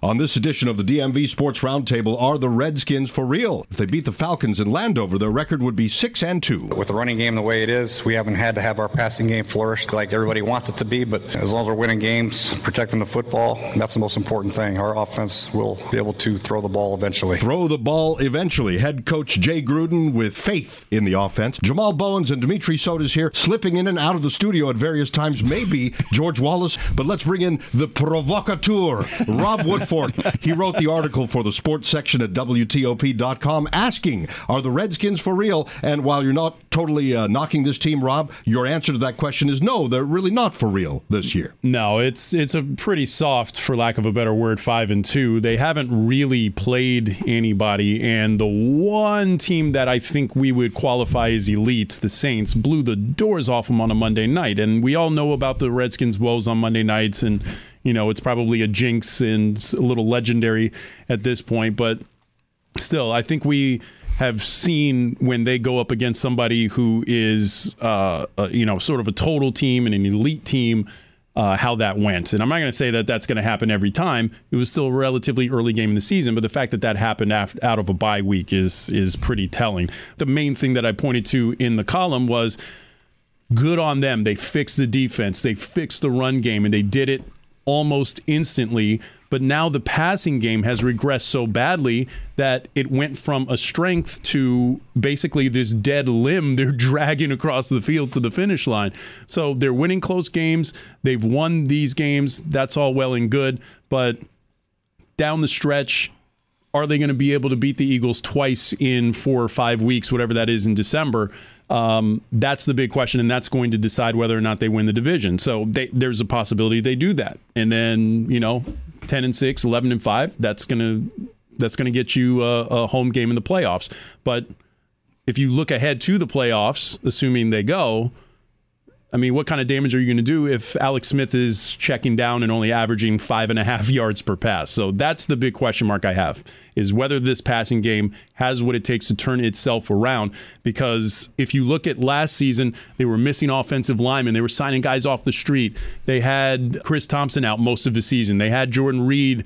On this edition of the DMV Sports Roundtable, are the Redskins for real? If they beat the Falcons in Landover, their record would be 6 and 2. With the running game the way it is, we haven't had to have our passing game flourish like everybody wants it to be, but as long as we're winning games, protecting the football, that's the most important thing. Our offense will be able to throw the ball eventually. Throw the ball eventually. Head coach Jay Gruden with faith in the offense. Jamal Bowens and Dimitri Sotis here, slipping in and out of the studio at various times. Maybe George Wallace, but let's bring in the provocateur, Rob Woodford. He wrote the article for the sports section at WTOP.com asking, Are the Redskins for real? And while you're not totally uh, knocking this team, Rob, your answer to that question is no, they're really not for real this year. No, it's it's a pretty soft, for lack of a better word, five and two. They haven't really played anybody, and the one team that I think we would qualify as elite, the Saints, blew the doors off them on a Monday night. And we all know about the Redskins' woes on Monday nights and you know, it's probably a jinx and a little legendary at this point, but still, I think we have seen when they go up against somebody who is, uh, uh, you know, sort of a total team and an elite team. Uh, how that went. And I'm not going to say that that's going to happen every time. It was still a relatively early game in the season, but the fact that that happened out of a bye week is is pretty telling. The main thing that I pointed to in the column was good on them. They fixed the defense, they fixed the run game, and they did it almost instantly. But now the passing game has regressed so badly that it went from a strength to basically this dead limb they're dragging across the field to the finish line. So they're winning close games. They've won these games. That's all well and good. But down the stretch, are they going to be able to beat the Eagles twice in four or five weeks, whatever that is in December? Um, that's the big question, and that's going to decide whether or not they win the division. So they, there's a possibility they do that, and then you know, ten and six, 11 and five. That's gonna that's gonna get you a, a home game in the playoffs. But if you look ahead to the playoffs, assuming they go, I mean, what kind of damage are you going to do if Alex Smith is checking down and only averaging five and a half yards per pass? So that's the big question mark I have is whether this passing game has what it takes to turn itself around. Because if you look at last season, they were missing offensive linemen. They were signing guys off the street. They had Chris Thompson out most of the season. They had Jordan Reed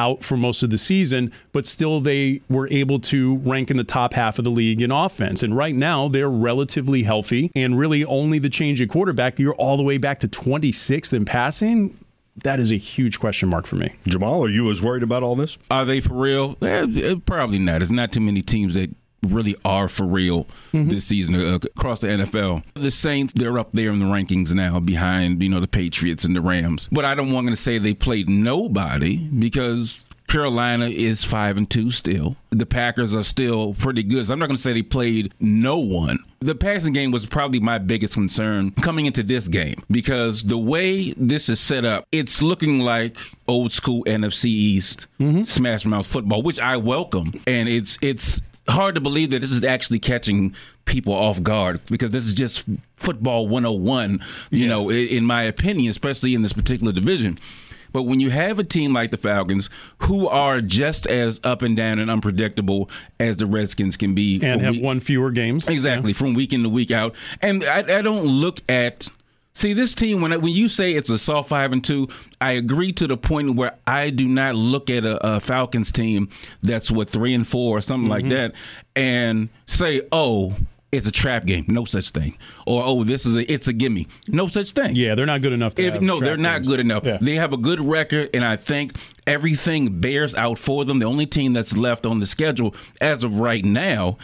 out for most of the season, but still they were able to rank in the top half of the league in offense. And right now they're relatively healthy and really only the change at quarterback, you're all the way back to 26th in passing. That is a huge question mark for me. Jamal, are you as worried about all this? Are they for real? Eh, probably not. There's not too many teams that really are for real mm-hmm. this season uh, across the NFL. The Saints, they're up there in the rankings now behind, you know, the Patriots and the Rams. But I don't want to say they played nobody because Carolina is five and two still. The Packers are still pretty good. So I'm not going to say they played no one. The passing game was probably my biggest concern coming into this game because the way this is set up, it's looking like old school NFC East mm-hmm. smash mouth football, which I welcome. And it's it's hard to believe that this is actually catching people off guard because this is just football 101, you yeah. know, in my opinion, especially in this particular division. But when you have a team like the Falcons, who are just as up and down and unpredictable as the Redskins can be, and have week- won fewer games, exactly yeah. from week in to week out, and I, I don't look at See, this team when I, when you say it's a soft five and two, I agree to the point where I do not look at a, a Falcons team that's what three and four or something mm-hmm. like that, and say, oh, it's a trap game. No such thing. Or oh, this is a it's a gimme. No such thing. Yeah, they're not good enough. If, no, they're not good enough. Yeah. They have a good record, and I think everything bears out for them. The only team that's left on the schedule as of right now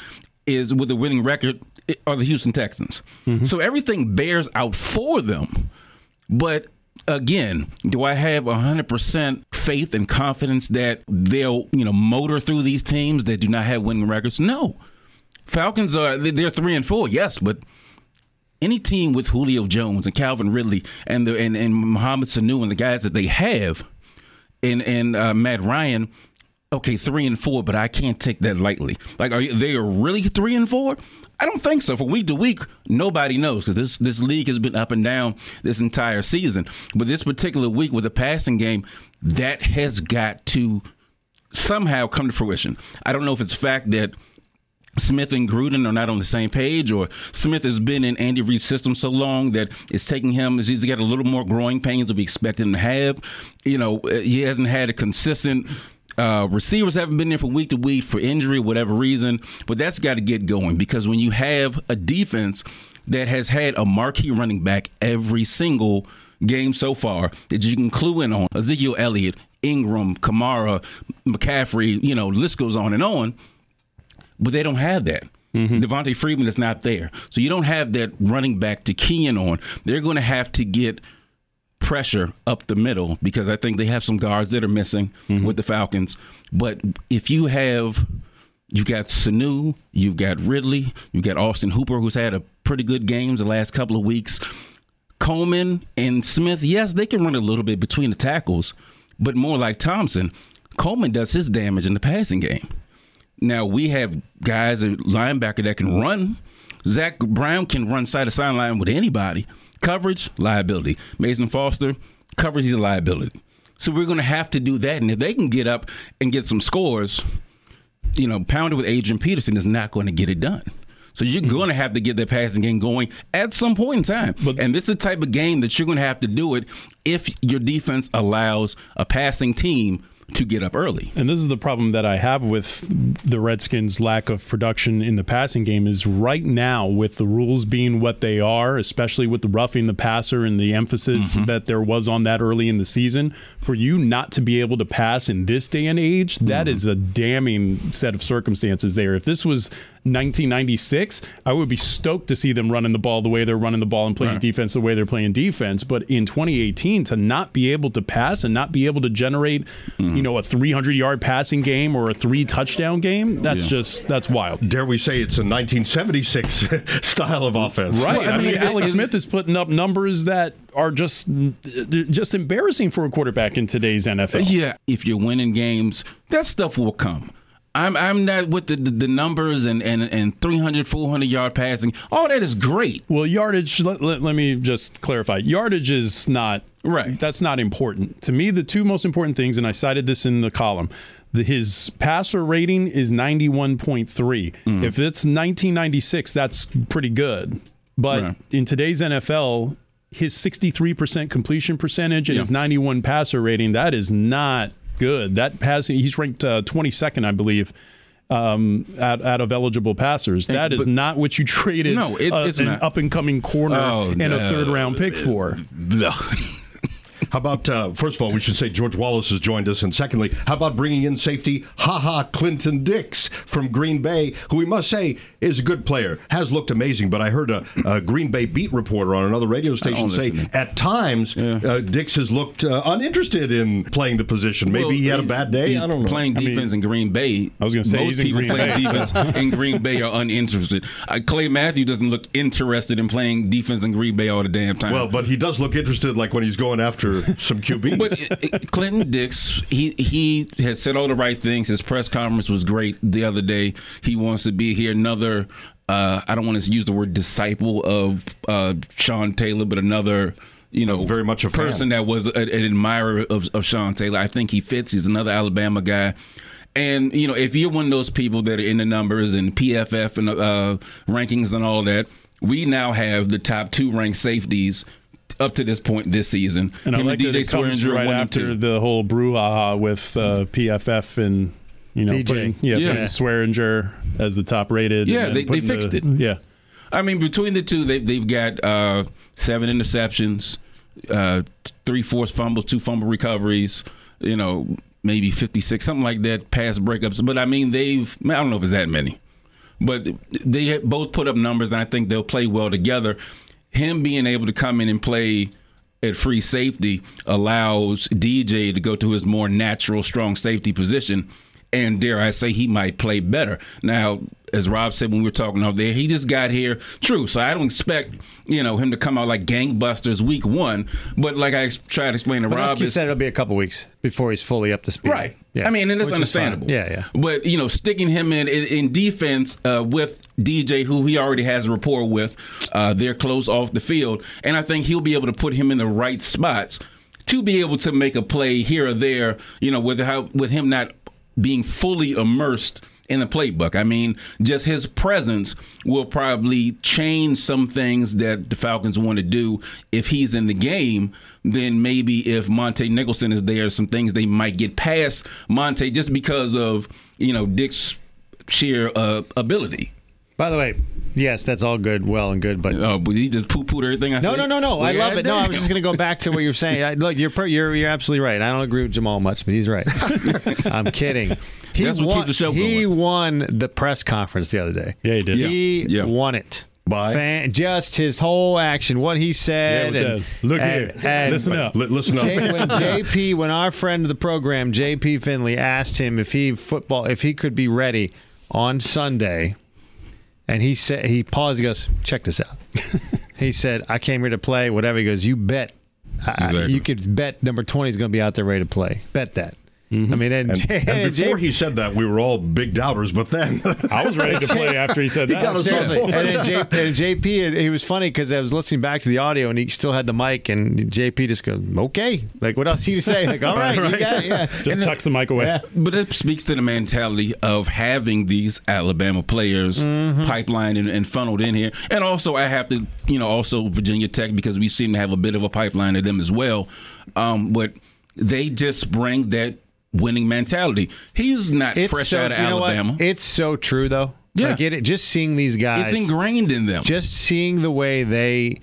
is with a winning record are the Houston Texans. Mm-hmm. So everything bears out for them. But again, do I have 100% faith and confidence that they'll, you know, motor through these teams that do not have winning records? No. Falcons are they're 3 and 4. Yes, but any team with Julio Jones and Calvin Ridley and the and, and Mohamed Sanu and the guys that they have and and uh, Matt Ryan okay, three and four, but I can't take that lightly. Like, are they are really three and four? I don't think so. For week to week, nobody knows because this this league has been up and down this entire season. But this particular week with the passing game, that has got to somehow come to fruition. I don't know if it's fact that Smith and Gruden are not on the same page, or Smith has been in Andy Reid's system so long that it's taking him, he's got a little more growing pains than we expected him to have. You know, uh, he hasn't had a consistent. Uh, receivers haven't been there from week to week for injury, whatever reason, but that's got to get going because when you have a defense that has had a marquee running back every single game so far that you can clue in on Ezekiel Elliott, Ingram, Kamara, McCaffrey, you know, list goes on and on but they don't have that. Mm-hmm. Devonta Freeman is not there. So you don't have that running back to key in on. They're going to have to get pressure up the middle because I think they have some guards that are missing mm-hmm. with the Falcons. But if you have You've got Sanu, you've got Ridley, you've got Austin Hooper, who's had a pretty good games the last couple of weeks. Coleman and Smith, yes, they can run a little bit between the tackles, but more like Thompson. Coleman does his damage in the passing game. Now we have guys at linebacker that can run. Zach Brown can run side to side line with anybody. Coverage, liability. Mason Foster, coverage, he's a liability. So we're going to have to do that. And if they can get up and get some scores, you know, pounded with Adrian Peterson is not going to get it done. So you're mm-hmm. going to have to get that passing game going at some point in time. But, and this is the type of game that you're going to have to do it if your defense allows a passing team to get up early. And this is the problem that I have with the Redskins' lack of production in the passing game is right now with the rules being what they are, especially with the roughing the passer and the emphasis mm-hmm. that there was on that early in the season, for you not to be able to pass in this day and age, mm-hmm. that is a damning set of circumstances there. If this was 1996, I would be stoked to see them running the ball the way they're running the ball and playing right. defense the way they're playing defense. But in 2018, to not be able to pass and not be able to generate, mm-hmm. you know, a 300 yard passing game or a three touchdown game, that's yeah. just that's wild. Dare we say it's a 1976 style of offense? Right. Well, I, mean, Alex Smith is putting up numbers that are just just embarrassing for a quarterback in today's NFL. Yeah, if you're winning games, that stuff will come. I'm I'm not with the, the, the, numbers and, and, and 300, 400 yard passing. All that is great. Well, yardage, let, let, let me just clarify. Yardage is not, right. That's not important. To me, the two most important things, and I cited this in the column, the, his passer rating is 91.3. Mm. If it's 1996, that's pretty good. But right. in today's NFL, his 63% completion percentage and yeah. his 91 passer rating, that is not good. That passing, he's ranked uh, 22nd, I believe. Um, out, out of eligible passers, that is but, not what you traded. No, it, uh, an up and coming corner oh, and no. a third round pick for. How about, uh, first of all, we should say George Wallace has joined us. And secondly, how about bringing in safety, haha, Clinton Dix from Green Bay, who we must say is a good player, has looked amazing. But I heard a, a Green Bay beat reporter on another radio station say at times yeah. uh, Dix has looked uh, uninterested in playing the position. Maybe well, he had a bad day. I don't know. Playing defense I mean, in Green Bay. I was going to say most people playing Bay, defense so. in Green Bay are uninterested. Uh, Clay Matthew doesn't look interested in playing defense in Green Bay all the damn time. Well, but he does look interested, like when he's going after some QB. But uh, Clinton Dix, he he has said all the right things. His press conference was great the other day. He wants to be here. Another, uh, I don't want to use the word disciple of uh, Sean Taylor, but another you know, very much a person fan. that was a, an admirer of, of Sean Taylor. I think he fits. He's another Alabama guy. And you know, if you're one of those people that are in the numbers and PFF and uh, rankings and all that, we now have the top two ranked safeties up to this point this season. And Him I like and DJ that it comes right after the whole brouhaha with uh, PFF and you know DJ. putting yeah, yeah. Putting Swearinger as the top rated. Yeah, they, they fixed the, it. Yeah, I mean between the two, they, they've got uh, seven interceptions, uh, three forced fumbles, two fumble recoveries. You know, maybe fifty six, something like that, pass breakups. But I mean, they've I don't know if it's that many. But they both put up numbers, and I think they'll play well together him being able to come in and play at free safety allows DJ to go to his more natural strong safety position. And dare I say, he might play better. Now, as Rob said when we were talking out there, he just got here. True. So I don't expect you know him to come out like gangbusters week one. But like I tried to explain to but Rob, you said it'll be a couple weeks before he's fully up to speed. Right. Yeah. I mean, and it's understandable. Yeah, yeah. But you know, sticking him in in, in defense uh, with DJ, who he already has a rapport with, uh, they're close off the field, and I think he'll be able to put him in the right spots to be able to make a play here or there. You know, with how with him not being fully immersed in the playbook. I mean, just his presence will probably change some things that the Falcons want to do if he's in the game. Then maybe if Montae Nicholson is there, some things they might get past Montae just because of you know Dix's sheer uh, ability. By the way, yes, that's all good, well and good, but Oh, but he just poo pooed everything I no, said. no, no, no. no. I Yeah, love it. No, I was just going to go back to what you're saying. I, look, you're per, you're you're absolutely right. I don't agree with Jamal much, but he's right. I'm kidding. He That's what won, keeps the show He going. won the press conference the other day. Yeah, he did. He Yeah. won it. By? Fan, just his whole action, what he Yeah, said. with and, that. Look and- here. and- Listen up. Li- listen up. J- when JP, when our friend of the program, JP Finlay, asked him if he football, if he could be ready on Sunday, and he said he paused. He goes, "Check this out." he said, "I came here to play. Whatever." He goes, "You bet. I- Exactly. you could bet number twenty is going to be out there ready to play. Bet that." I mean, and, And, J- and before J- he said that, we were all big doubters. But then, I was ready to play after he said that. got us Seriously. and then J, and JP, he was funny because I was listening back to the audio and he still had the mic, and JP just goes, "Okay, like what else you say?" Like, all right, you got yeah. Just tucks the mic away. Yeah. But it speaks to the mentality of having these Alabama players Mm-hmm. pipelined and, and funneled in here. And also, I have to, you know, also Virginia Tech because we seem to have a bit of a pipeline of them as well. Um, but they just bring that winning mentality. He's not It's fresh so, out of you what? Alabama. It's so true, though. Yeah. Like it, just seeing these guys, it's ingrained in them. just seeing the way they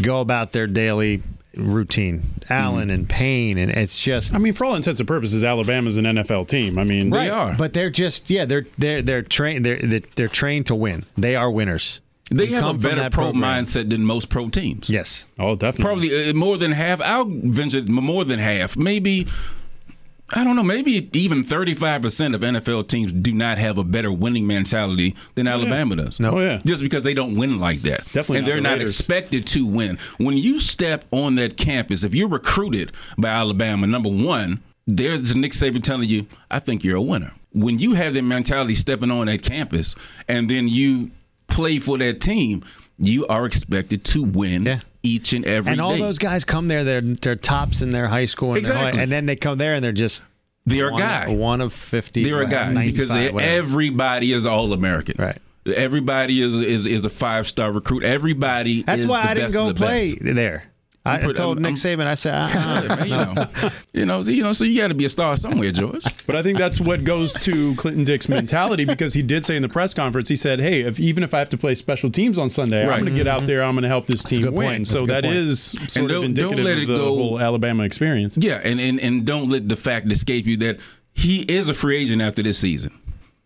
go about their daily routine, Allen Mm-hmm. and Payne, and it's just I mean, for all intents and purposes, Alabama's an NFL team. I mean, They are. But they're just yeah, they're they're they're trained they're they're they're trained to win. They are winners. they have a better pro program. mindset than most pro teams. Yes. oh, definitely. Probably uh, more than half. I'll venture more than half. Maybe I don't know. Maybe even thirty-five percent of NFL teams do not have a better winning mentality than oh, Alabama does. No. Oh yeah. Just because they don't win like that. Definitely And not they're the not Raiders. expected to win. When you step on that campus, if you're recruited by Alabama, number one, there's Nick Saban telling you, I think you're a winner. When you have that mentality stepping on that campus and then you play for that team, you are expected to win Yeah. Each and every And all day. those guys come there, they're they're tops in their high school, and, Exactly. and then they come there and they're just They're a guy. one of fifty. They're a guy because they, everybody is all American. Right. Everybody is is is a five star recruit. Everybody. That's why I didn't go the play best. there. I, I told I'm- Nick I'm- Saban, I said, uh-uh. Yeah, man, you know, you know, you know. So you got to be a star somewhere, George. But I think that's what goes to Clinton Dix's mentality because he did say in the press conference, he said, "Hey, if even if I have to play special teams on Sunday, Right. I'm going to get out mm-hmm. there. I'm going to help this team win." point. That's So that point. is sort And of indicative of the go- whole Alabama experience. Yeah, and, and and don't let the fact escape you that he is a free agent after this season.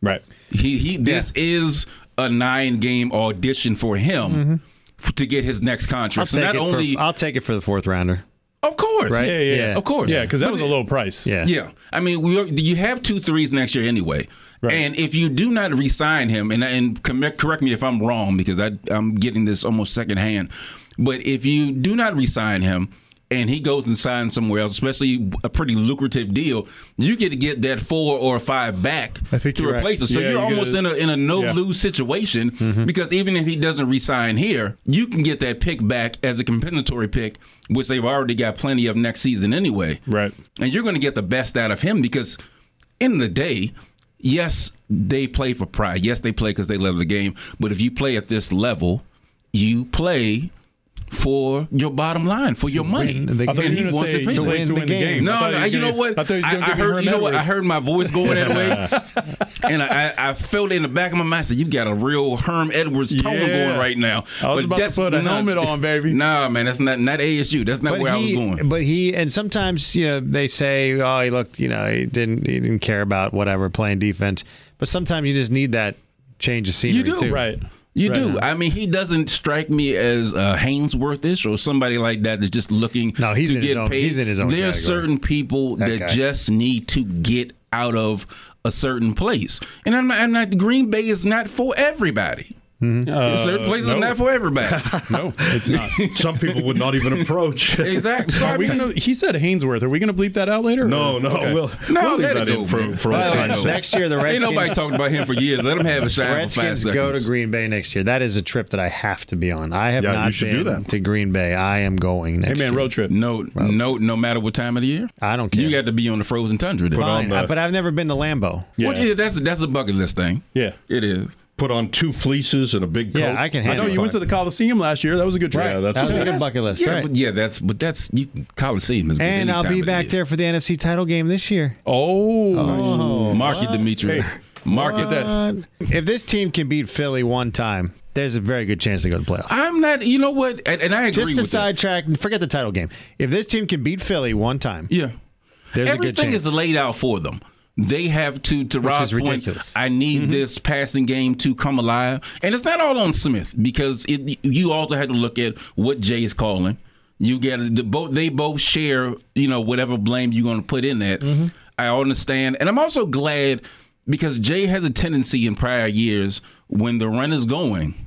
Right. He he. This is a nine game audition for him mm-hmm. F- to get his next I'll contract. So not only, for, I'll take it for the fourth rounder. of course, Right? Yeah, yeah, Yeah. of course, Yeah, because that But was a it- low price. Yeah. Yeah, I mean, we are, you have two threes next year anyway, Right. and if you do not re-sign him, and and correct correct me if I'm wrong because I I'm getting this almost secondhand, but if you do not re-sign him and he goes and signs somewhere else, especially a pretty lucrative deal, you get to get that four or five back I think to you're right. replace it. So Yeah, you're you almost gotta- in a in a no Yeah. lose situation mm-hmm. because even if he doesn't re-sign here, you can get that pick back as a compensatory pick, which they've already got plenty of next season anyway Right. and you're going to get the best out of him because in the day yes they play for pride yes they play because they love the game but if you play at this level you play for your bottom line for your money win the I thought game. you he were going wants to to say pay to win to Win win the the game. game. no, I no, you know gonna- what? I thought he was I, I heard, you know what? I heard my voice going that way, and I, I felt in the back of my mind. I said, "You got a real Herm Edwards tone Yeah. going right now." I was But about to put a not- helmet on, baby. Nah, man, that's not not ASU. That's not where he, I was going. But he and sometimes you know they say, oh, he looked, you know, he didn't he didn't care about whatever playing defense. But sometimes you just need that change of scenery You do. too. Right. You Right. do. I mean, he doesn't strike me as uh, Haynesworthish or somebody like that that's just looking No, he's to get his own- paid. he's in his own There are certain people That that, just need to get out of a certain place, and I'm not, I'm not. Green Bay is not for everybody. There's certain places no. not for everybody. No, it's not. Some people would not even approach. exactly. So, I Are we mean, gonna? He said Haynesworth. Are we gonna bleep that out later? No, or- no, Okay. we'll, No, we'll leave that it in for, man. for By old the way, time's next year the Redskins. ain't Redskins, nobody talking about him for years. Let him have a shine for five Redskins seconds. go to Green Bay next year. That is a trip that I have to be on. I have Yeah, not been do that. to Green Bay. I am going next Hey man, year. road trip. No, no, no matter what time of the year. I don't care. You got to be on the frozen tundra. Then. Put on Fine, the- uh, but I've never been to Lambeau. Yeah. Well, yeah, that's that's a bucket list thing. Yeah. It is. Put on two fleeces and a big coat. Yeah, I can I know it. you went to the Coliseum last year. That was a good trip. Yeah, that's That was a good bucket list, Yeah, right? but yeah, that's but that's you, Coliseum is. good and any I'll be back there for the NFC title game this year. Oh, oh. Mark it, Dimitri. Mark it. that. If this team can beat Philly one time, there's a very good chance they go to the playoffs. I'm not. You know what? And, and I agree Just to with that. forget the title game. If this team can beat Philly one time, Yeah. there's a good Everything chance. is laid out for them. They have to, to Rob's point. I need this passing game to come alive. And it's not all on Smith because it, you also had to look at what Jay is calling. You get the both they both share, you know, whatever blame you're going to put in that. I understand. And I'm also glad because Jay has a tendency in prior years when the run is going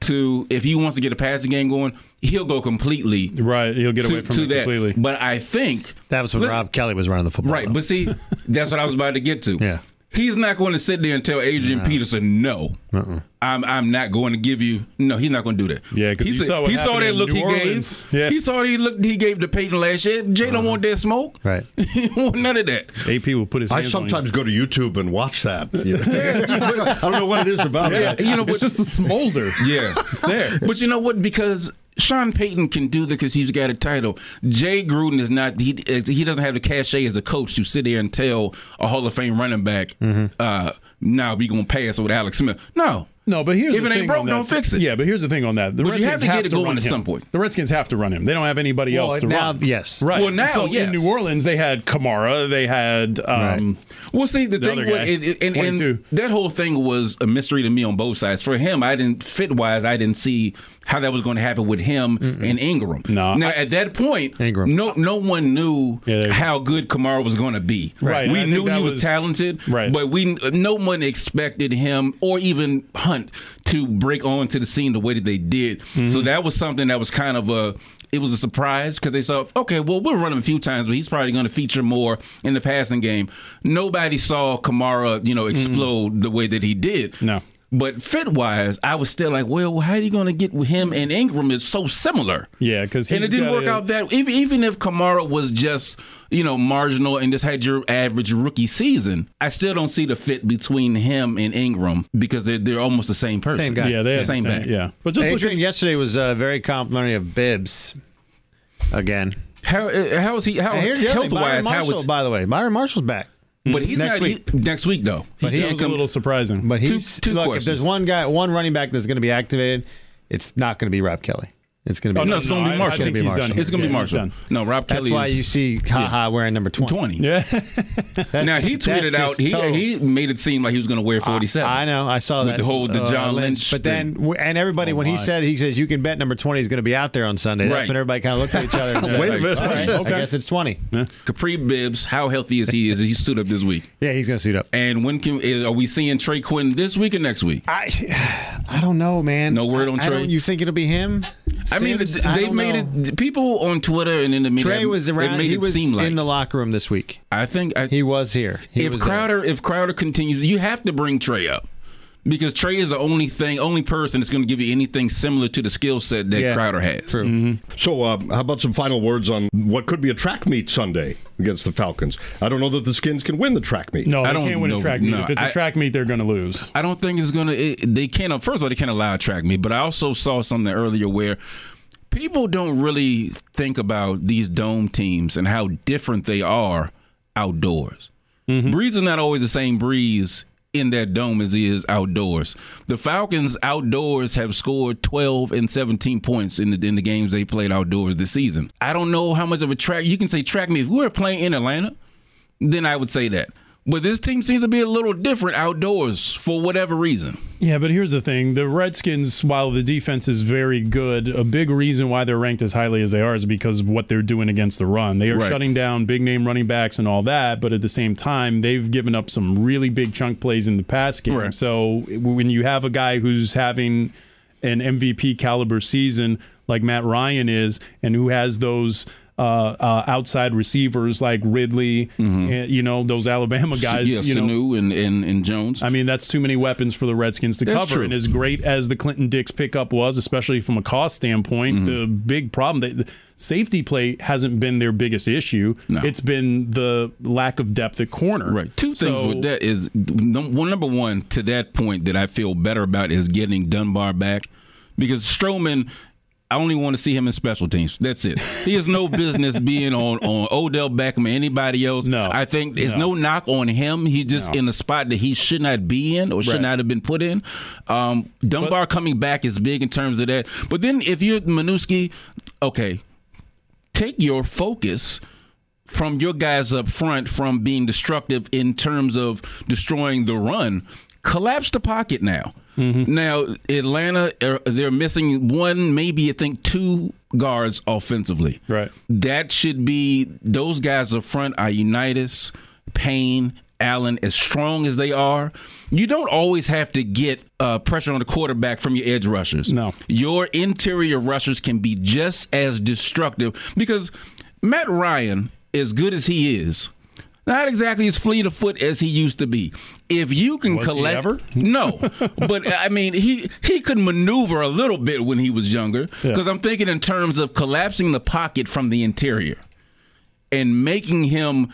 to if he wants to get a passing game going, he'll go completely Right, he'll get to, away from to it that. completely. But I think that was when Let- Rob Kelley was running the football. Right, though. but see, that's what I was about to get to. Yeah. He's not going to sit there and tell Adrian Peterson, no, Uh-uh. I'm I'm not going to give you. No, he's not going to do that. Yeah, 'cause he you saw what he saw that in look New he Orleans. gave. Yeah. He saw the look he gave to Peyton last year. Jay don't uh-huh. want that smoke. Right. he want none of that. AP will put his. I Hands on you. sometimes go to YouTube and watch that. you know. I don't know what it is about Yeah, it. you know, It's but, just the smolder. yeah, It's there. But you know what? Because Sean Payton can do that because he's got a title. Jay Gruden is not. He he doesn't have the cachet as a coach to sit there and tell a Hall of Fame running back, Mm-hmm. uh, "Now we gonna pass with Alex Smith." No, No, but here's the thing. If the it ain't broke, don't fix it. Yeah, but here's the thing on that. The But you Redskins have to get it going run at him. some point. The Redskins have to run him. They don't have anybody Well, else to now, run. yes. Right. Well, now, so yes. in New Orleans, they had Kamara. They had. Um, Well, see, the, The thing other was, it, it- and, and that whole thing was a mystery to me on both sides. For him, I didn't fit wise. I didn't see how that was going to happen with him and Ingram. No, Now I- at that point, Ingram. no no one knew Yeah, how good Kamara was going to be. Right, We knew he was, was- talented. Right. But we no one expected him or even Hunt to break onto the scene the way that they did. Mm-hmm. So that was something that was kind of a it was a surprise because they thought, okay, well, we'll run him a few times, but he's probably going to feature more in the passing game. Nobody saw Kamara, you know, explode the way that he did. No. But fit wise, I was still like, well, how are you going to get with him and Ingram? It's so similar. Yeah, because and it didn't work a- out that even even if Kamara was just you know marginal and just had your average rookie season, I still don't see the fit between him and Ingram because they're they're almost the same person. Same guy. yeah, they had the Same same. back. Yeah, but just look Adrian at yesterday was uh, very complimentary of Bibbs. Again, How uh, how is he? How and here's the health thing. Byron wise? How Marshall, by the way, Byron Marshall's back. But mm-hmm. he's next not week. He, next week though. But that he's was a little surprising. But he's two look. If there's one guy, one running back that's going to be activated, it's not going to be Rob Kelley. It's going to be. Oh no, it's No, going to I- be I Marshall. think he's Marshall. done. It's going to be Yeah, he's Marshall. done. No, Rob That's Kelly. why is you see Haha wearing number twenty. twenty. yeah, That's Now just- he that's tweeted out. He total- he made it seem like he was going to wear forty seven. I know. I saw With that the whole- the uh, John Lynch But then, and everybody when he said he says you can bet number twenty is going to be out there on Sunday. That's Right. when everybody kind of looked at each other and said, Wait a minute. "All right, Okay. I guess it's twenty. Kapri Bibbs. How healthy is he? Is he suit up this week? Yeah, he's going to suit up. And when can is, are we seeing Trey Quinn this week or next week? I, I don't know, man. No word on I, I Trey? you think it'll be him? I mean, Sims? I they made know. it. People on Twitter and in the media. Trey was around. Made He it was seem like in the locker room this week. I think I, He was here. He if was there. If Crowder continues, you have to bring Trey up because Trey is the only thing, only person that's going to give you anything similar to the skill set that Yeah, Crowder has. True. So, uh, how about some final words on what could be a track meet Sunday against the Falcons? I don't know that the Skins can win the track meet. no, I they don't can't win know. a track meet. No, if it's a I- track meet, they're going to lose. I don't think it's gonna. It, they can't. First of all, they can't allow a track meet. But I also saw something earlier where people don't really think about these dome teams and how different they are outdoors. Brees is not always the same breeze in that dome as is outdoors. The Falcons outdoors have scored 12 and 17 points in the in the games they played outdoors this season. I don't know how much of a track you can say track me If we were playing in Atlanta, then I would say that. But this team seems to be a little different outdoors for whatever reason. Yeah, but here's the thing: the Redskins, while the defense is very good, a big reason why they're ranked as highly as they are is because of what they're doing against the run. They are Right. shutting down big name running backs and all that, but at the same time, they've given up some really big chunk plays in the pass game. Right. So when you have a guy who's having an MVP caliber season like Matt Ryan is, and who has those. Uh, uh, outside receivers like Ridley, and, you know those Alabama guys. yeah, you know, Sanu and, and, and Jones. I mean, that's too many weapons for the Redskins to That's cover. true. And as great as the Clinton Dix pickup was, especially from a cost standpoint, Mm-hmm. the big problem that safety play hasn't been their biggest issue. No. It's been the lack of depth at corner. Right. Two things with that is one number one to that point that I feel better about is getting Dunbar back because Stroman. I only want to see him in special teams. That's it. He has no business being on, on Odell Beckham or anybody else. No. I think it's No. no, knock on him. He's just No. in a spot that he should not be in or should Right. not have been put in. Um, Dunbar coming back is big in terms of that. But then if you're Manusky, okay, take your focus from your guys up front from being destructive in terms of destroying the run. Collapse the pocket now. Now Atlanta, er, they're missing one, maybe I think two guards offensively. Right. That should be those guys up front are Ioannidis, Payne, Allen, as strong as they are. You don't always have to get uh, pressure on the quarterback from your edge rushers. No. Your interior rushers can be just as destructive because Matt Ryan, as good as he is, not exactly as fleet of foot as he used to be. If you can Was collect, no, but I mean, he he could maneuver a little bit when he was younger. Yeah. Because I'm thinking in terms of collapsing the pocket from the interior and making him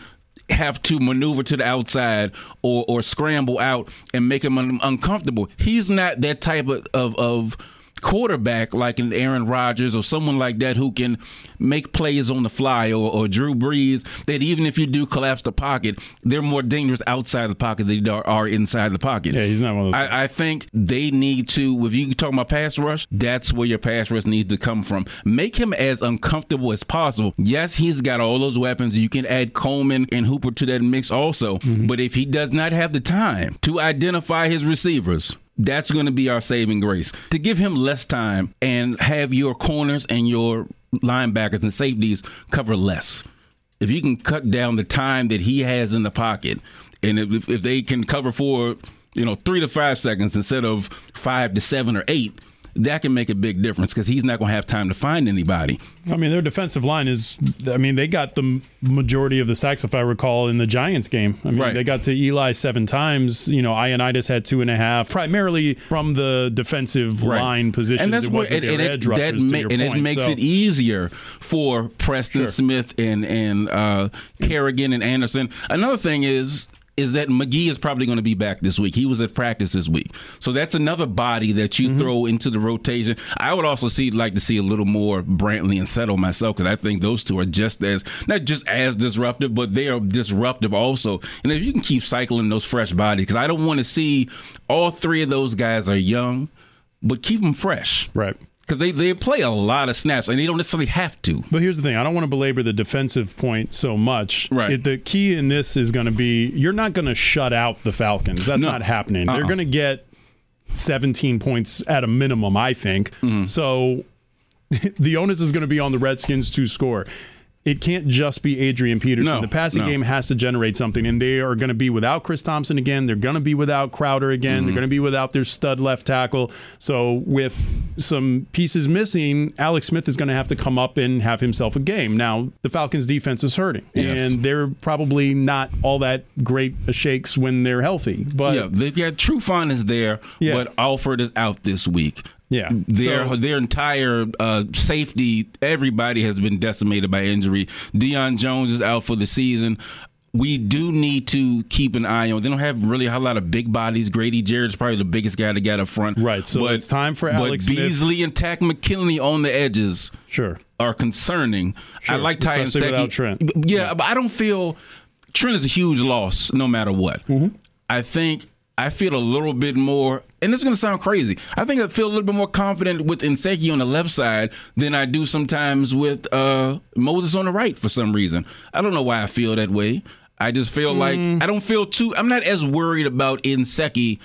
have to maneuver to the outside or or scramble out and make him un- uncomfortable. He's not that type of, of of quarterback like an Aaron Rodgers or someone like that who can make plays on the fly or, or Drew Brees that even if you do collapse the pocket, they're more dangerous outside the pocket than they are- inside the pocket. Yeah, he's not one of those. I, I think they need to, if you talk about pass rush, that's where your pass rush needs to come from. Make him as uncomfortable as possible. Yes, he's got all those weapons. You can add Coleman and Hooper to that mix also. Mm-hmm. But if he does not have the time to identify his receivers, that's going to be our saving grace. To give him less time and have your corners and your linebackers and safeties cover less if you can cut down the time that he has in the pocket, and if, if they can cover for you know three to five seconds instead of five to seven or eight, that can make a big difference because he's not going to have time to find anybody. I mean, their defensive line is. I mean, they got the majority of the sacks, if I recall, in the Giants game. I mean, Right. they got to Eli seven times. You know, Ioannidis had two and a half, primarily from the defensive line positions. and that's it wasn't and, and edge it, rushers, that to ma- and point. it makes So- it easier for Preston Sure. Smith and and uh, Kerrigan and Anderson. Another thing is. Is that McGee is probably going to be back this week? He was at practice this week, so that's another body that Mm-hmm. you throw into the rotation. I would also see like to see a little more Brantley and Settle myself because I think those two are just as not just as disruptive, but they are disruptive also. And if you can keep cycling those fresh bodies, because I don't want to see all three of those guys are young, but keep them fresh right. Because they, they play a lot of snaps and they don't necessarily have to. But here's the thing: I don't want to belabor the defensive point so much. Right. It- the key in this is going to be you're not going to shut out the Falcons. That's No. not happening. They're Uh-uh. going to get 17 points at a minimum, I think. Mm-hmm. So the onus is going to be on the Redskins to score. It can't just be Adrian Peterson. No, the passing no. game has to generate something, and they are going to be without Chris Thompson again. They're going to be without Crowder again. Mm-hmm. They're going to be without their stud left tackle. So, with some pieces missing, Alex Smith is going to have to come up and have himself a game. Now, the Falcons' defense is hurting, Yes. and they're probably not all that great a shakes when they're healthy. But yeah, they've got Trufant is there, Yeah. but Alford is out this week. Yeah. Their So- their entire uh, safety, everybody has been decimated by injury. Deion Jones is out for the season. We do need to keep an eye on. They don't have really a lot of big bodies. Grady Jarrett's probably the biggest guy to get up front. Right, so it's time for Alex But Smith- Beasley and Takk McKinley on the edges sure. are concerning. Sure, I like Ty especially without Trent. Yeah, but I don't feel Trent is a huge loss no matter what. Mm-hmm. I think I feel a little bit more, and this is going to sound crazy. I think I feel a little bit more confident with Nsekhe on the left side than I do sometimes with uh, Moses on the right for some reason. I don't know why I feel that way. I just feel Mm. like I don't feel too. I'm not as worried about Nsekhe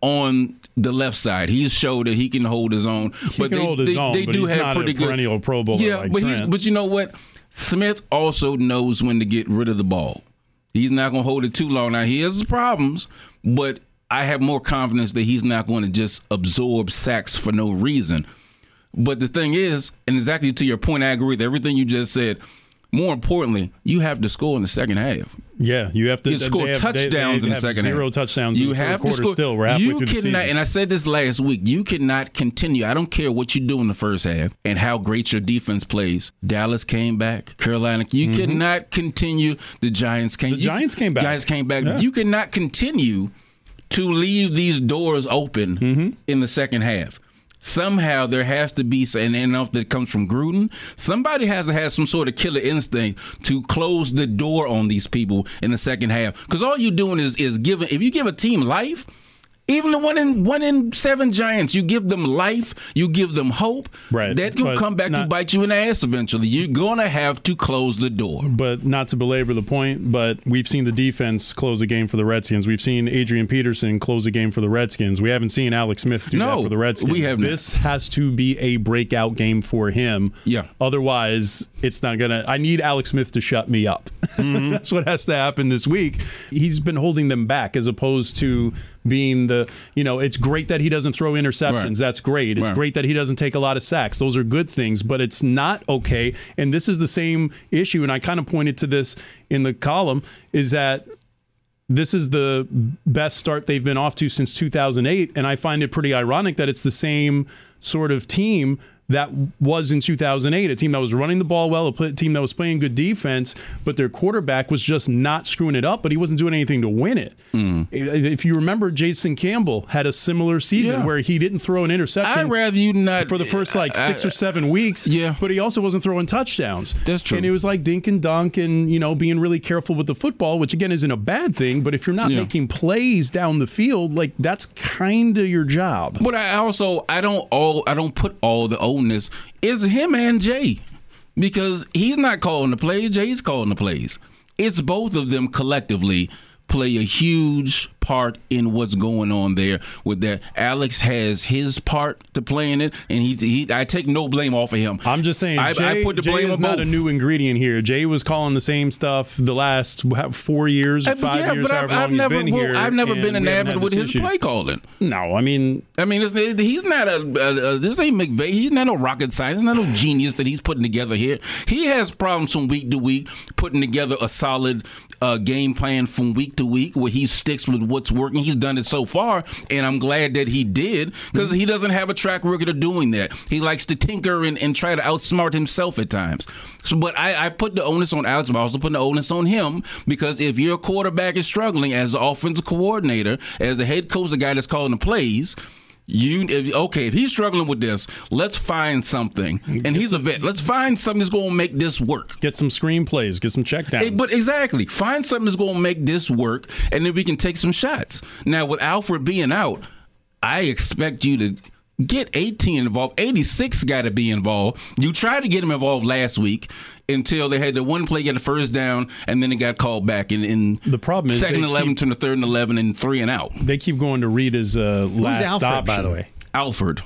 on the left side. He's showed that he can hold his own. He but can they, hold his they, own, they but do have pretty a perennial good, Pro Bowler. Yeah, like but he's, but you know what? Smith also knows when to get rid of the ball. He's not going to hold it too long. Now he has his problems, but I have more confidence that he's not going to just absorb sacks for no reason. But the thing is, and exactly to your point, I agree with everything you just said. More importantly, you have to score in the second half. Yeah, you have to you score have, touchdowns they, they in the second half. zero touchdowns. You in the have quarter to score. still. We're you cannot, and I said this last week. You cannot continue. I don't care what you do in the first half and how great your defense plays. Dallas came back. Carolina. You mm-hmm. cannot continue. The Giants came. The you, Giants came back. Giants came back. Yeah. You cannot continue to leave these doors open mm-hmm. in the second half somehow there has to be and enough that comes from Gruden. Somebody has to have some sort of killer instinct to close the door on these people in the second half. Because all you're doing is is giving. If you give a team life. Even the one in one in seven Giants, you give them life, you give them hope. Right, That's gonna come back not- to bite you in the ass eventually. You're gonna have to close the door. but not to belabor the point, but we've seen the defense close a game for the Redskins. We've seen Adrian Peterson close a game for the Redskins. We haven't seen Alex Smith do No, that for the Redskins. we have not. This has to be a breakout game for him. Yeah. Otherwise, it's not gonna. I need Alex Smith to shut me up. Mm-hmm. That's what has to happen this week. He's been holding them back as opposed to being the. You know, it's great that he doesn't throw interceptions. Right. That's great. It's Right. great that he doesn't take a lot of sacks. Those are good things, but it's not okay. And this is the same issue. And I kind of pointed to this in the column is that this is the best start they've been off to since 2008. And I find it pretty ironic that it's the same sort of team that was in 2008, a team that was running the ball well, a team that was playing good defense, but their quarterback was just not screwing it up, but he wasn't doing anything to win it. Mm. If you remember, Jason Campbell had a similar season Yeah. where he didn't throw an interception I'd rather you not for the first like I- six or seven weeks. Yeah. But he also wasn't throwing touchdowns. That's true. And it was like dink and dunk and, you know, being really careful with the football, which again isn't a bad thing. But if you're not Yeah. making plays down the field, like that's kind of your job. But I also I don't all I don't put all the onus is him and Jay because he's not calling the plays. Jay's calling the plays. It's both of them collectively play a huge part in what's going on there with that. Alex has his part to play in it, and he's he. I take no blame off of him. I'm just saying, I, Jay, I put the Jay blame is not both. a new ingredient here. Jay was calling the same stuff the last four years, Uh, five yeah, years, but I've, long I've he's never been well, here. I've never been enamored with his issue. play calling. No, I mean, I mean, he's not a, a, a this ain't McVay. He's not no rocket science. He's not no genius that he's putting together here. He has problems from week to week putting together a solid uh, game plan from week to week where he sticks with what's working. He's done it so far, and I'm glad that he did because he doesn't have a track record of doing that. He likes to tinker and, and try to outsmart himself at times. So, but I, I put the onus on Alex, but I also put the onus on him because if your quarterback is struggling as the offensive coordinator, as the head coach, the guy that's calling the plays. You if, okay? If he's struggling with this, let's find something. And he's a vet. Let's find something that's going to make this work. get some screenplays, get some checkdowns. Hey, but exactly, find something that's going to make this work, and then we can take some shots. Now, with Alfred being out, I expect you to get 18 involved. 86 got to be involved. You tried to get him involved last week until they had the one play get the first down, and then it got called back in, in The problem is second and 11 keep- to the third and 11 and three and out. they keep going to read his uh, Who's last Alfred, option. by the way? Alfred.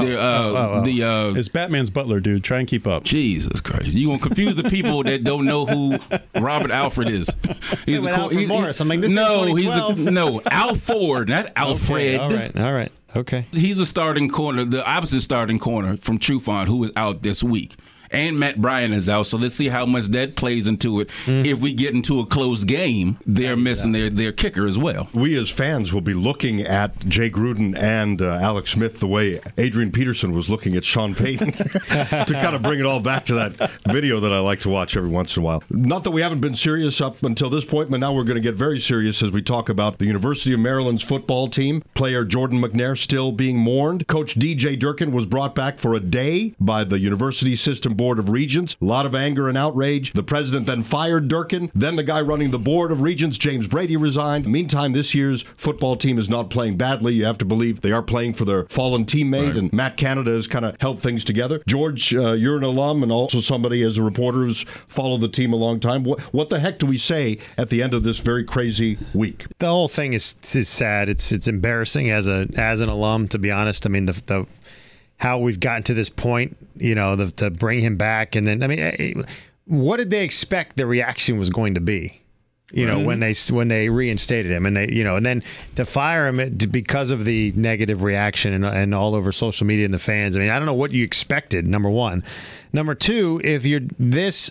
The, uh, oh, oh, oh. the uh, It's Batman's butler, dude. Try and keep up. Jesus Christ! You gonna confuse the people that don't know who Robert Alfred is? He's went Alfred Morris. I'm like, this is no, he's the 2012. no Alford, not Alfred. Okay, all right, all right, okay. He's the starting corner, the opposite starting corner from Trufant, who is out this week. And Matt Bryant is out, so let's see how much that plays into it. Mm-hmm. If we get into a close game, they're missing their, their kicker as well. We as fans will be looking at Jay Gruden and uh, Alex Smith the way Adrian Peterson was looking at Sean Payton to kind of bring it all back to that video that I like to watch every once in a while. Not that we haven't been serious up until this point, but now we're going to get very serious as we talk about the University of Maryland's football team. Player Jordan McNair still being mourned. Coach DJ Durkin was brought back for a day by the university system board Board of Regents. A lot of anger and outrage. The president then fired Durkin. Then the guy running the Board of Regents, James Brady, resigned. Meantime, this year's football team is not playing badly. You have to believe they are playing for their fallen teammate, Right. and Matt Canada has kind of held things together. George, uh, you're an alum and also somebody as a reporter who's followed the team a long time. What, what the heck do we say at the end of this very crazy week? the whole thing is is sad. It's it's embarrassing as a as an alum, to be honest. I mean, the the how we've gotten to this point, you know, the, to bring him back, and then I mean, eh, what did they expect the reaction was going to be? You know, when they when they reinstated him, and they you know, and then to fire him because of the negative reaction and, and all over social media and the fans. I mean, I don't know what you expected. Number one, number two, if you're this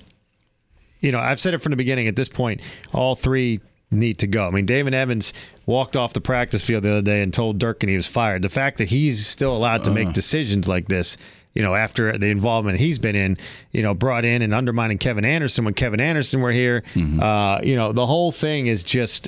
you know, I've said it from the beginning. At this point, all three need to go. I mean, David Evans walked off the practice field the other day and told Durkin he was fired. The fact that he's still allowed to make decisions like this, you know, after the involvement he's been in, you know, brought in and undermining Kevin Anderson when Kevin Anderson were here, uh, you know, the whole thing is just.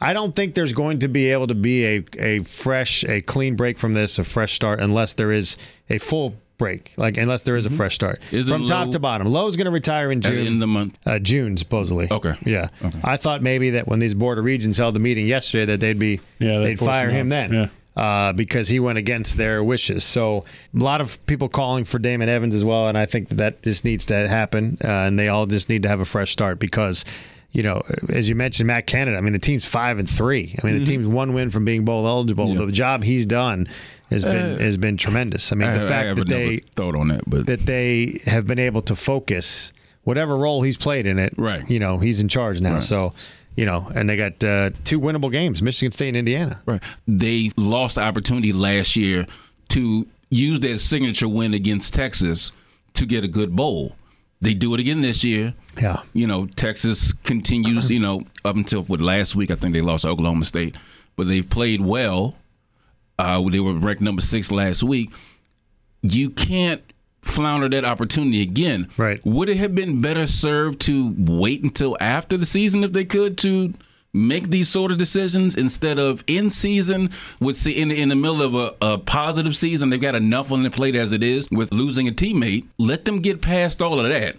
I don't think there's going to be able to be a a fresh, a clean break from this, a fresh start, unless there is a full break, like unless there is a fresh start Is from top Loh- to bottom. Loh's going to retire in June. In the month. Uh, June, supposedly. Okay. Yeah. Okay. I thought maybe that when these board of regents held the meeting yesterday, that they'd be Yeah, they'd they'd fire him then. Uh, because he went against their wishes. So a lot of people calling for Damon Evans as well, and I think that, that just needs to happen, uh, and they all just need to have a fresh start because. You know, as you mentioned, Matt Canada. I mean, the team's five and three. I mean, the team's one win from being bowl eligible. Mm-hmm. Yeah. The job he's done has been has been tremendous. I mean, I, the fact that they thought on that, but that they have been able to focus whatever role he's played in it. Right. You know, he's in charge now. Right. So, you know, and they got uh, two winnable games: Michigan State and Indiana. Right. They lost the opportunity last year to use their signature win against Texas to get a good bowl. They do it again this year. Yeah. You know, Texas continues, you know, up until what last week I think they lost to Oklahoma State, but they've played well. Uh, they were ranked number six last week. You can't flounder that opportunity again. Right. Would it have been better served to wait until after the season if they could to make these sort of decisions instead of in season with see in in the middle of a, a positive season they've got enough on their plate as it is with losing a teammate. Let them get past all of that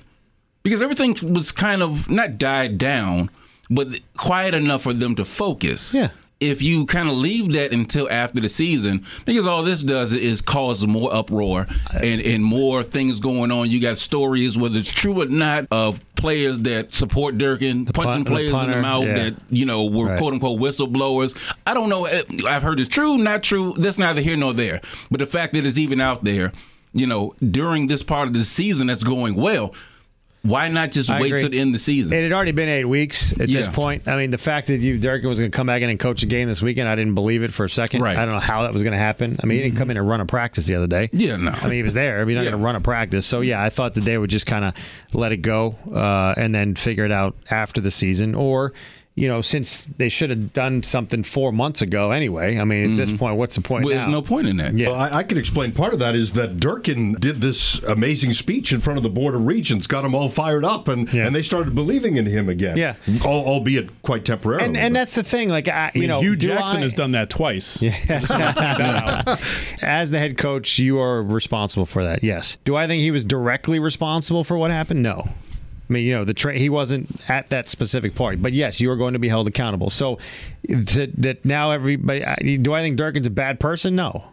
because everything was kind of not died down, but quiet enough for them to focus. Yeah. If you kind of leave that until after the season, because all this does is cause more uproar and, and more things going on. You got stories, whether it's true or not, of players that support Durkin, punching punt- the players in the mouth yeah. that, you know, were Right. quote unquote whistleblowers. I don't know. Eh, I've heard it's true, not true. That's neither here nor there. But the fact that it's even out there, you know, during this part of the season that's going well, why not just I wait agree. till the end of the season? It had already been eight weeks at this point. I mean, the fact that you Durkin was going to come back in and coach a game this weekend, I didn't believe it for a second. Right. I don't know how that was going to happen. I mean, he didn't come in and run a practice the other day. Yeah, no. I mean, he was there. I mean, you're not Yeah. going to run a practice. So yeah, I thought that they would just kind of let it go uh, and then figure it out after the season, or you know, since they should have done something four months ago anyway. I mean, at this mm-hmm. point, what's the point Well, now? there's no point in that. Yeah. Well, I, I can explain part of that is that Durkin did this amazing speech in front of the Board of Regents, got them all fired up, and, Yeah. and they started believing in him again. Yeah. Al- albeit quite temporarily. and and that's the thing. Like, I, I mean, you know, Hue Jackson I- has done that twice. Yeah. as the head coach, you are responsible for that. Yes. Do I think he was directly responsible for what happened? No. I mean, you know, the tra- he wasn't at that specific point, but yes, you are going to be held accountable. So that, that now everybody, do I think Durkin's a bad person? No.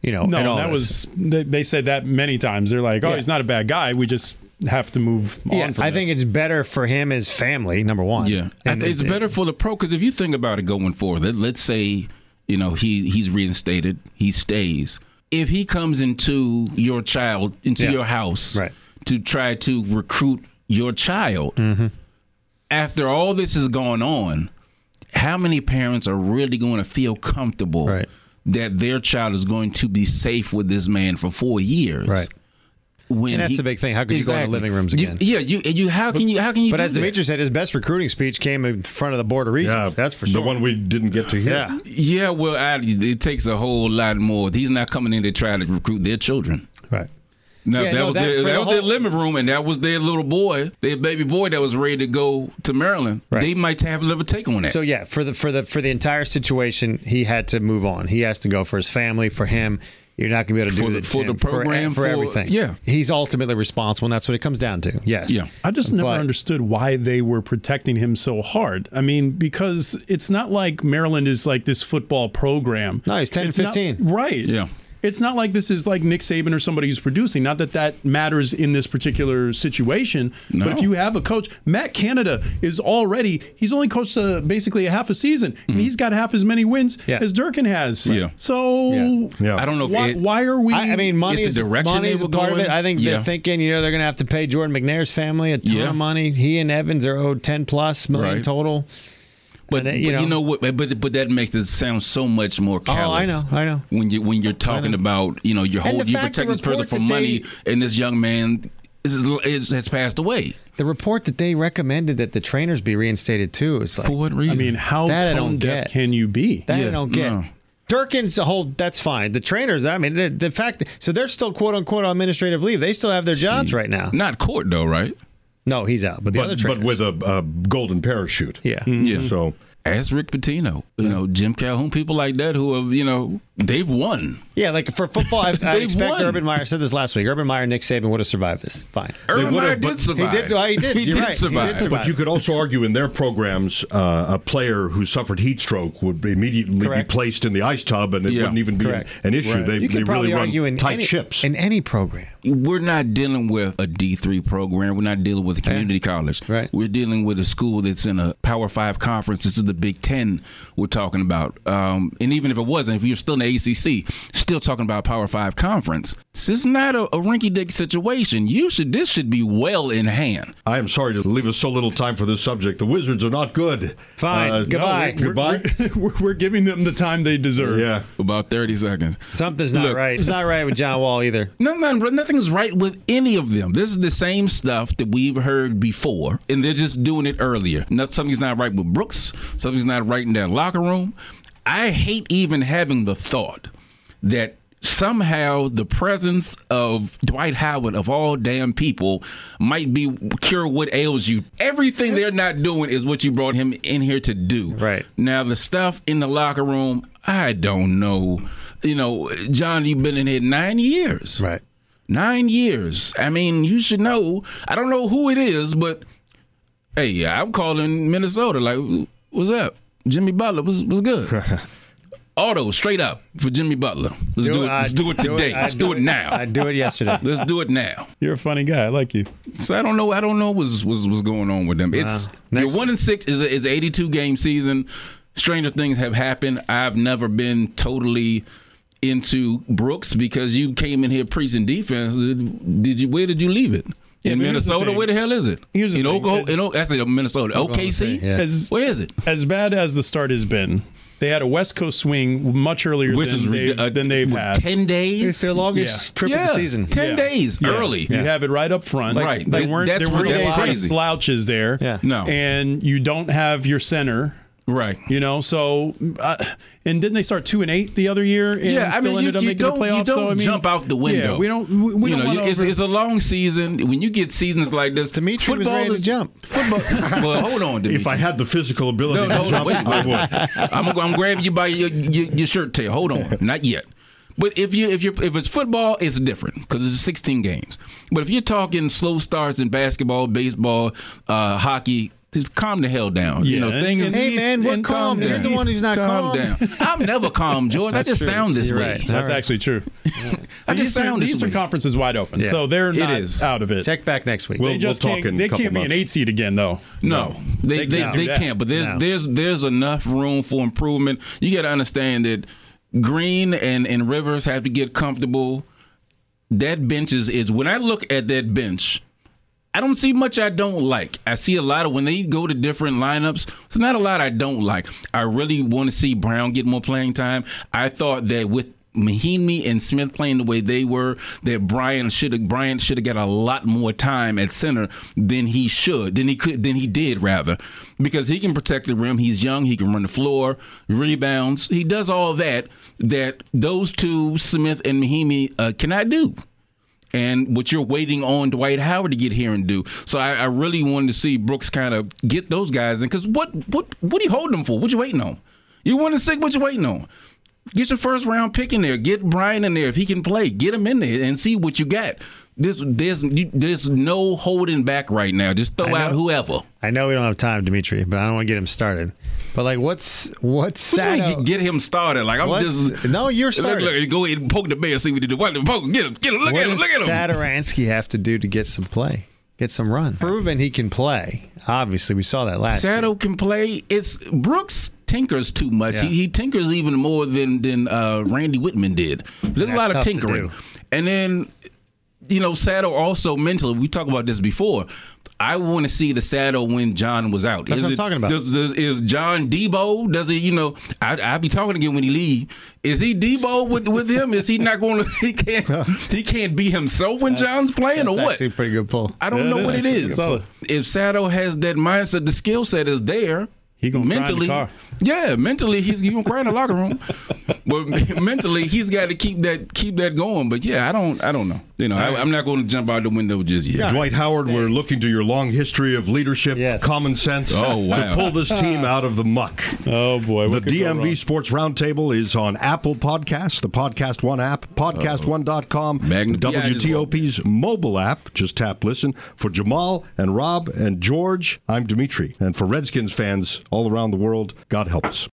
You know, No, all that this. was they, they said that many times. They're like, "Oh, Yeah. he's not a bad guy. We just have to move Yeah, on." From I think it's better for him as family. Number one. Yeah, and think it's better for the pro because if you think about it going forward, let, let's say you know he he's reinstated, he stays. If he comes into your child into Yeah. your house Right. to try to recruit your child, Mm-hmm. after all this is going on, how many parents are really going to feel comfortable Right. that their child is going to be safe with this man for four years? Right. When And that's he- the big thing. How could you go in the living rooms You- again? yeah, you you. How can you? How can you? But do as? Demetrius said, his best recruiting speech came in front of the board of regents. yeah, that's for sure. the one we didn't get to hear. yeah. Yeah, well, I, it takes a whole lot more. He's not coming in to try to recruit their children. Right. No, Yeah, that no, was that- their, that the was their living room, and that was their little boy, their baby boy that was ready to go to Maryland. Right. They might have a little take on that. So yeah, for the for the for the entire situation, he had to move on. He has to go for his family, for him. You're not going to be able to For do the- it for the program, for, for- everything. yeah. he's ultimately responsible, and that's what it comes down to. Yes. Yeah. I just never But- understood why they were protecting him so hard. I mean, because it's not like Maryland is like this football program. No, he's 10 and It's not- 15. right. Yeah. It's not like this is like Nick Saban or somebody who's producing. Not that that matters in this particular situation. No. But if you have a coach, Matt Canada is already, he's only coached uh basically a half a season, and he's got half as many wins Mm-hmm. Yeah. as Durkin has. Yeah. So Yeah. Yeah. I don't know if why, it, why are we? I, I mean, money is the direction money they is a were part of it. going. I think Yeah. they're thinking, you know, they're going to have to pay Jordan McNair's family a ton Yeah. of money. He and Evans are owed ten plus million Right. total. But, And, uh, but you you, know- know, what? But but that makes it sound so much more Oh, I know, I know. When you when you're talking about you know you're holding you're protecting this person report for money, they- and this young man is, is has passed away. The report that they recommended that the trainers be reinstated too is like For what reason? I mean, how That I tone don't deaf get. can you be? that I don't get. no. Durkin's a whole. That's fine. The trainers. I mean, the, the fact. That, so they're still quote unquote on administrative leave. They still have their jobs right now. not court though, right? No, he's out. But the other But, trainers. but with a, a golden parachute. yeah. Yeah. So Ask Rick Pitino, you know Jim Calhoun, people like that who have you know they've won. Yeah, like for football, I, I expect won. Urban Meyer I said this last week. Urban Meyer, Nick Saban would have survived this. Fine. Urban would've, Meyer but- did survive. He did. He did. He did right. He did survive. survive. But you could also argue in their programs, uh, a player who suffered heat stroke would immediately Correct. be placed in the ice tub, and it Yeah. wouldn't even be an, Correct. an issue. They, you they could probably really run argue in tight any, ships. in any program. We're not dealing with a D three program. We're not dealing with a community college. Right. We're dealing with a school that's in a Power Five conference. This is the Big Ten we're talking about. Um, and even if it wasn't, if you're still in the ACC, still talking about Power Five conference. This is not a, a rinky-dink situation. You should. This should be well in hand. I am sorry to leave us so little time for this subject. The Wizards are not good. Fine. Uh, Goodbye. no, goodbye. we're, we're giving them the time they deserve. yeah. About thirty seconds. Something's not Look. right. It's not right with John Wall either. No, no, nothing's right with any of them. This is the same stuff that we've heard before, and they're just doing it earlier. No, something's not right with Brooks. Something's not right in that locker room. I hate even having the thought that somehow the presence of Dwight Howard of all damn people might be cure what ails you. Everything they're not doing is what you brought him in here to do. Right. Now the stuff in the locker room, I don't know. You know, John, you've been in here nine years. Right. Nine years. I mean, you should know. I don't know who it is, but hey, I'm calling Minnesota. Like, what's up? Jimmy Butler was was good. Auto straight up for Jimmy Butler. Let's do, it. Let's do it today. I'd Let's do it now. I'd do it yesterday. Let's do it now. You're a funny guy. I like you. So I don't know. I don't know what's what's, what's going on with them. It's Next- your one and six is a, is 82 game season. Stranger things have happened. I've never been totally into Brooks because you came in here preaching defense. Did you? Where did you leave it? In but the Minnesota, where the hell is it? Here's in Oklahoma, is- in, O- that's in Minnesota. OKC. yeah. As Where is it? as bad as the start has been, they had a West Coast swing much earlier Which than, is they've, rid- uh, than they've had. ten days. It's their longest trip yeah, of the season. ten Yeah. days Yeah. early. You have it right up front. Right. They That- weren't. that's there weren't really a lot of slouches there. Yeah. No. And you don't have your center. Right. You know, so uh, and didn't they start two and eight the other year? And Yeah, I still mean, you, ended up you making don't, the playoffs. you don't so, I mean, jump out the window. Yeah, we don't. We, we you don't know, wanna it's, over- it's a long season. When you get seasons like this, Dimitri was football ready to is- jump. Football. well, hold on, Dimitri. If I had the physical ability no, no, to no, jump, wait, I would. I'm, I'm grabbing you by your, your, your shirt tail. Hold on, not yet. But if you if you if it's football, it's different because it's 16 games. But if you're talking slow starts in basketball, baseball, uh, hockey. Just calm the hell down. you know, and- things. and Hey East- man, we're calm. calm You're the down. one who's not calm calm. down. I'm never calm, George. I just true. sound this You're way. right. That's actually true. I the just Eastern, sound the this Eastern way. Conference is wide open, Yeah. so they're not is. out of it. Check back next week. We'll- they just talk can't. They can't be an eight seed again, though. No, they They they, can't they, do can't. But there's No. there's there's enough room for improvement. You got to understand that Green and and Rivers have to get comfortable. That bench is is when I look at that bench. I don't see much I don't like. I see a lot of when they go to different lineups. There's not a lot I don't like. I really want to see Brown get more playing time. I thought that with Mahinmi and Smith playing the way they were, that Brian should have Bryant should have got a lot more time at center than he should, than he could, than he did rather, because he can protect the rim. He's young. He can run the floor, rebounds. He does all that that those two, Smith and Mahinmi, uh, cannot do and what you're waiting on Dwight Howard to get here and do. So I, I really wanted to see Brooks kind of get those guys in because what what what are you holding them for? What you waiting on? You want to sick? What you waiting on? Get your first round pick in there. Get Brian in there if he can play. Get him in there and see what you got. There's there's there's no holding back right now. Just throw I out whoever. I know we don't have time, Dimitri, but I don't want to get him started. But like, what's what's What Sato? get, get him started? Like I'm just no, you're Look, started. look, go ahead and poke the bear, see what he do. What poke? Get him, get him. Look what at him, look at him. Satoransky have to do to get some play, get some run? Proven he can play. Obviously, we saw that last. year. Sato can play. It's Brooks tinkers too much. Yeah. He, he tinkers even more than than uh, Randy Wittman did. There's a lot of tinkering, and then you know Sato also mentally. We talked about this before. I want to see the Sato when John was out. That's is what I'm it- talking about. Does, does, is John Debo? Does he? You know, I I be talking again when he leave. Is he Debo with with him? Is he not going to? He can't. he can't be himself when John's playing, That's or what? actually a pretty good pull. I don't Yeah, know it what is. it is. Solid. If Sato has that mindset, the skill set is there. He gonna cry in the mentally, car. yeah, mentally he's he gonna cry in the locker room. but mentally, he's got to keep that keep that going. But yeah, I don't I don't know. You know, I, I'm not going to jump out the window just yet. Dwight Howard, we're looking to your long history of leadership, Yes. common sense Oh, wow. to pull this team out of the muck. Oh boy, The what could go wrong? DMV Sports Roundtable is on Apple Podcasts, the Podcast One app, podcast1.com, Magnum PI. WTOP's mobile app. Just tap listen. For Jamal and Rob and George, I'm Dimitri. And for Redskins fans all around the world, God help us.